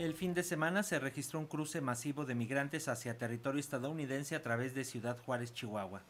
El fin de semana se registró un cruce masivo de migrantes hacia territorio estadounidense a través de Ciudad Juárez, Chihuahua.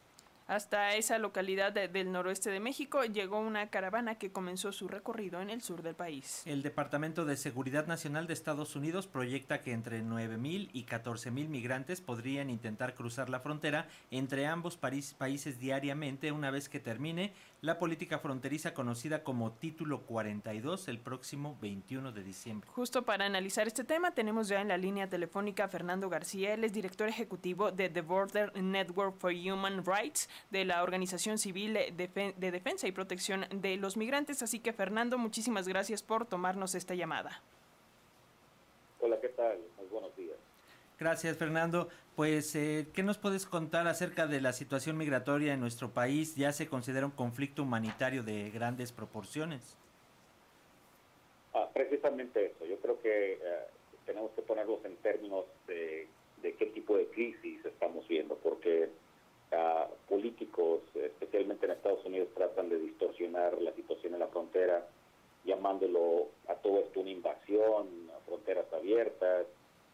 Hasta esa localidad del noroeste de México llegó una caravana que comenzó su recorrido en el sur del país. El Departamento de Seguridad Nacional de Estados Unidos proyecta que entre 9.000 y 14.000 migrantes podrían intentar cruzar la frontera entre ambos países diariamente una vez que termine la política fronteriza conocida como Título 42 el próximo 21 de diciembre. Justo para analizar este tema tenemos ya en la línea telefónica a Fernando García, él es director ejecutivo de The Border Network for Human Rights de la Organización Civil de Defensa y Protección de los Migrantes. Así que Fernando, muchísimas gracias por tomarnos esta llamada. Hola, ¿qué tal? Muy buenos días. Gracias, Fernando. Pues, eh, ¿qué nos puedes contar acerca de la situación migratoria en nuestro país? ¿Ya se considera un conflicto humanitario de grandes proporciones? Ah, precisamente eso. Yo creo que eh, tenemos que ponerlos en términos de, de qué tipo de crisis estamos viendo, porque políticos, especialmente en Estados Unidos, tratan de distorsionar la situación en la frontera, llamándolo a todo esto una invasión, a fronteras abiertas,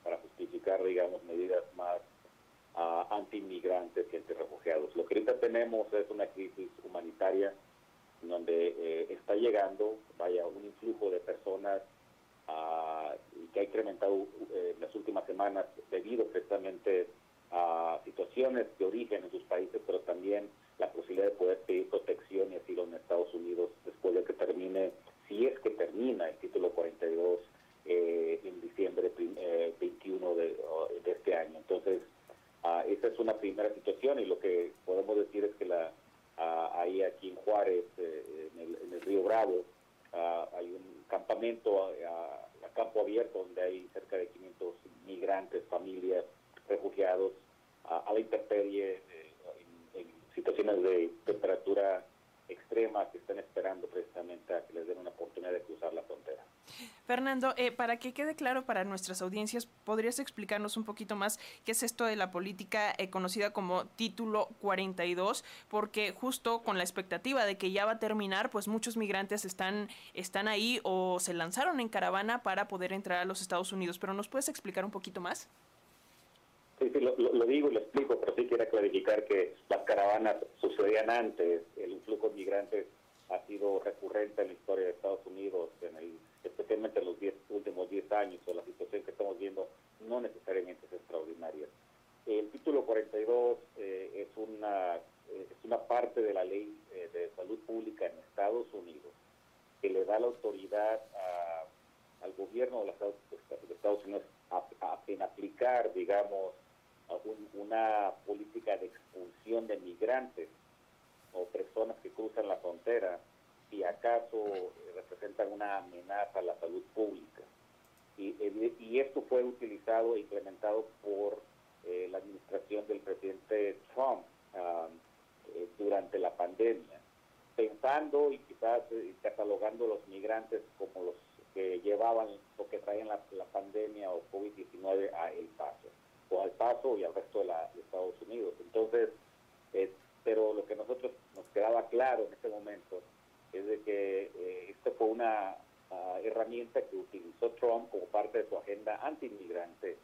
para justificar, digamos, medidas más uh, anti-inmigrantes y anti-refugiados. Lo que ahorita tenemos es una crisis humanitaria donde eh, está llegando, vaya, un influjo de personas y que ha incrementado eh, en las últimas semanas debido precisamente a situaciones de origen en sus países, pero también la posibilidad de poder pedir protección y asilo en Estados Unidos después de que termine, si es que termina el título 42 eh, en diciembre 21 eh, de, este año. Entonces, uh, esa es una primera situación y lo que podemos decir es que la ahí aquí en Juárez, eh, en, hay un campamento a, campo abierto donde hay cerca de 500 migrantes, familias, refugiados a, la intemperie, eh, en, situaciones de temperatura extrema que están esperando precisamente a que les den una oportunidad de cruzar la frontera. Fernando, eh, para que quede claro para nuestras audiencias, ¿podrías explicarnos un poquito más qué es esto de la política eh, conocida como Título 42? Porque justo con la expectativa de que ya va a terminar, pues muchos migrantes están, están ahí o se lanzaron en caravana para poder entrar a los Estados Unidos. ¿Pero nos puedes explicar un poquito más? Sí, sí, lo, digo y lo explico, pero sí quiero clarificar que las caravanas sucedían antes, el influjo de migrantes ha sido recurrente en la historia de Estados Unidos, en el, especialmente en los diez, últimos 10 años, o la situación que estamos viendo no necesariamente es extraordinaria. El título 42 eh, es, una, eh, es una parte de la ley eh, de salud pública en Estados Unidos que le da la autoridad al gobierno de, de Estados Unidos a, en aplicar, digamos, una política de expulsión de migrantes o personas que cruzan la frontera una amenaza a la salud pública. Y, y esto fue utilizado e implementado por eh, la administración del presidente Trump um, eh, durante la pandemia, pensando y quizás eh, catalogando los migrantes como los que llevaban o que traían la, la pandemia o COVID-19 a El Paso o al Paso y al resto de, la, Estados Unidos. Entonces, pero lo que nosotros nos quedaba claro en este momento de que eh, esta fue una ah, herramienta que utilizó Trump como parte de su agenda anti-inmigrante,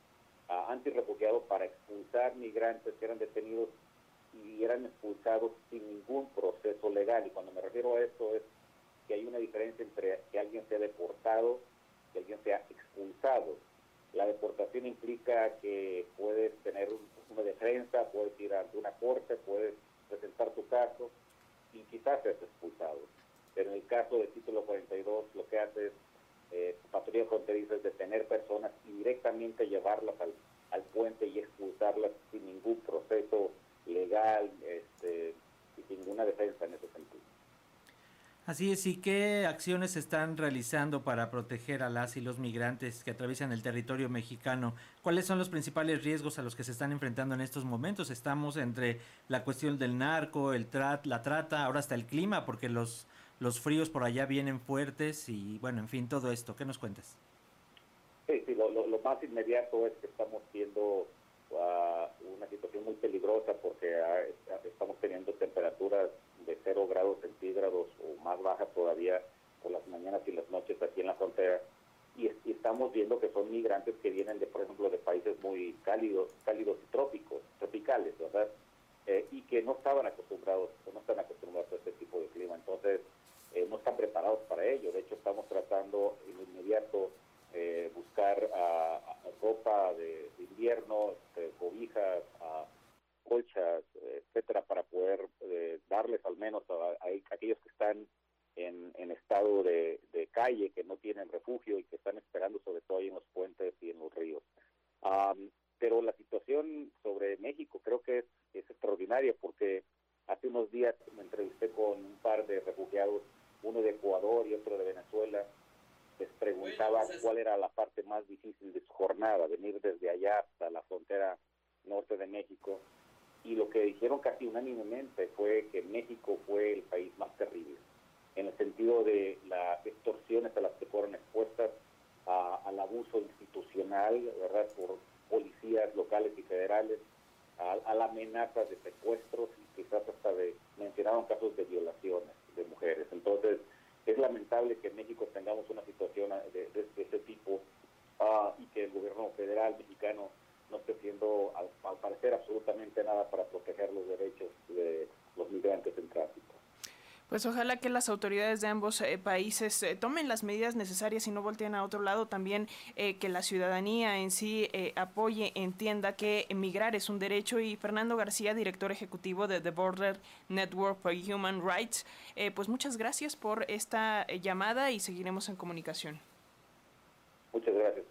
uh, anti-refugiado para expulsar migrantes que eran detenidos y eran expulsados sin ningún proceso legal. Y cuando me refiero a esto es que hay una diferencia entre que alguien sea deportado y alguien sea expulsado. La deportación implica que puedes tener una defensa, puedes ir ante una corte, puedes presentar tu caso y quizás seas expulsado. Pero en el caso del título 42 lo que hace es, eh, fronteriza es detener personas y directamente llevarlas al, al puente y expulsarlas sin ningún proceso legal este, y sin ninguna defensa en ese sentido. Así es, ¿y qué acciones se están realizando para proteger a las y los migrantes que atraviesan el territorio mexicano? ¿Cuáles son los principales riesgos a los que se están enfrentando en estos momentos? Estamos entre la cuestión del narco, el trat, la trata, ahora hasta el clima, porque los, los fríos por allá vienen fuertes y bueno, en fin, todo esto. ¿Qué nos cuentas? Sí, sí, lo, más inmediato es que estamos viendo uh, una situación muy peligrosa porque uh, estamos teniendo temperaturas de 0 grados centígrados o más baja todavía por las mañanas y las noches aquí en la frontera y, estamos viendo que son migrantes que vienen de, por ejemplo, de países muy cálidos, cálidos y trópicos, tropicales, ¿verdad? Eh, y que no estaban acostumbrados, no están acostumbrados a este tipo de clima. Entonces, eh, no están preparados para ello. De hecho, estamos tratando en inmediato eh, buscar a, ropa de, invierno, este, cobijas, a colchas, etcétera, para poder darles al menos a, aquellos que están en, estado de, calle, que no tienen refugio y que están esperando sobre todo ahí en los puentes y en los ríos. pero la situación sobre México creo que es, es extraordinaria porque hace unos días me entrevisté con un par de refugiados, uno de Ecuador y otro de Venezuela, les preguntaba cuál era la parte más difícil de su jornada, venir desde allá hasta la frontera norte de México. Y lo que dijeron casi unánimemente fue que México fue el país más terrible en el sentido de las extorsiones a las que fueron expuestas, al abuso institucional, ¿verdad?, por policías locales y federales, a, la amenaza de secuestros y quizás hasta de, mencionaron casos de violaciones de mujeres. Entonces, es lamentable que México tengamos una situación de, de, ese tipo ah, y que el gobierno federal mexicano no esté haciendo, al, al parecer, absolutamente nada para proteger los derechos de los migrantes en tránsito. Pues ojalá que las autoridades de ambos eh, países eh, tomen las medidas necesarias y no volteen a otro lado. También eh, que la ciudadanía en sí apoye, entienda que emigrar es un derecho. Y Fernando García, director ejecutivo de The Border Network for Human Rights, pues muchas gracias por esta llamada y seguiremos en comunicación. Muchas gracias.